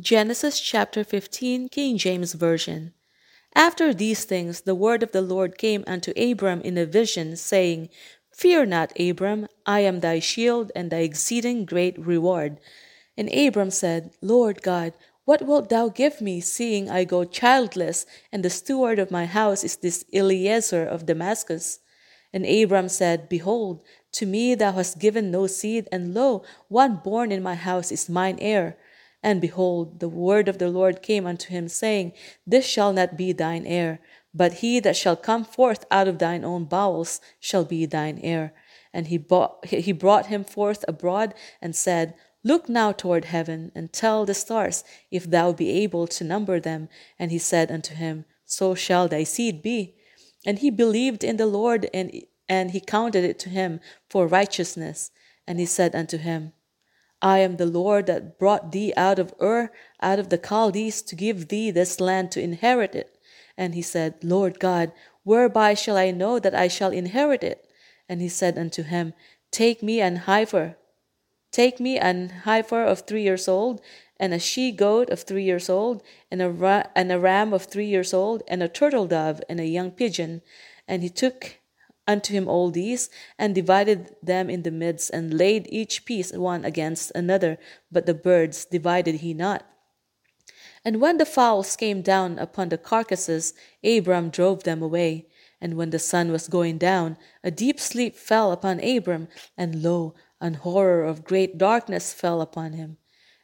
Genesis chapter 15, King James Version. After these things, the word of the Lord came unto Abram in a vision, saying, Fear not, Abram, I am thy shield and thy exceeding great reward. And Abram said, Lord God, what wilt thou give me, seeing I go childless, and the steward of my house is this Eliezer of Damascus? And Abram said, Behold, to me thou hast given no seed, and lo, one born in my house is mine heir. And behold, the word of the Lord came unto him, saying, This shall not be thine heir, but he that shall come forth out of thine own bowels shall be thine heir. And he, bought, he brought him forth abroad, and said, Look now toward heaven, and tell the stars, if thou be able to number them. And he said unto him, So shall thy seed be. And he believed in the Lord, and, and he counted it to him for righteousness. And he said unto him, I am the Lord that brought thee out of Ur, out of the Chaldees, to give thee this land to inherit it. And he said, Lord God, whereby shall I know that I shall inherit it? And he said unto him, Take me an heifer, take me an heifer of three years old, and a she goat of three years old, and a, ra- and a ram of three years old, and a turtle dove, and a young pigeon. And he took unto him all these, and divided them in the midst, and laid each piece one against another, but the birds divided he not. And when the fowls came down upon the carcasses, Abram drove them away. And when the sun was going down, a deep sleep fell upon Abram, and lo, an horror of great darkness fell upon him.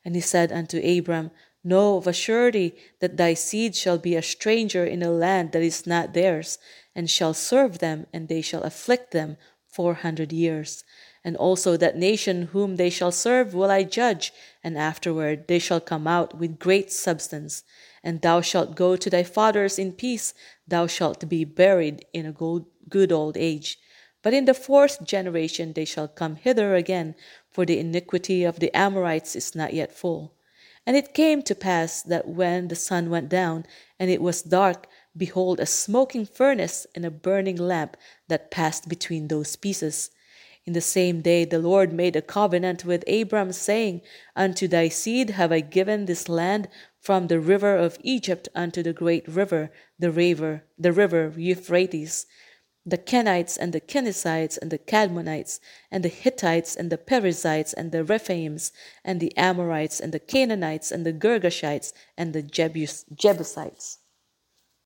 And he said unto Abram, Know of a surety that thy seed shall be a stranger in a land that is not theirs, and shall serve them, and they shall afflict them four hundred years. And also that nation whom they shall serve will I judge, and afterward they shall come out with great substance. And thou shalt go to thy fathers in peace, thou shalt be buried in a good old age. But in the fourth generation they shall come hither again, for the iniquity of the Amorites is not yet full. And it came to pass that when the sun went down, and it was dark, behold, a smoking furnace and a burning lamp that passed between those pieces. In the same day the Lord made a covenant with Abram, saying, Unto thy seed have I given this land from the river of Egypt unto the great river, the river, the river Euphrates the Kenites and the Kenizzites and the Kadmonites and the Hittites and the Perizzites and the Rephaims and the Amorites and the Canaanites and the Girgashites and the Jebus- Jebusites.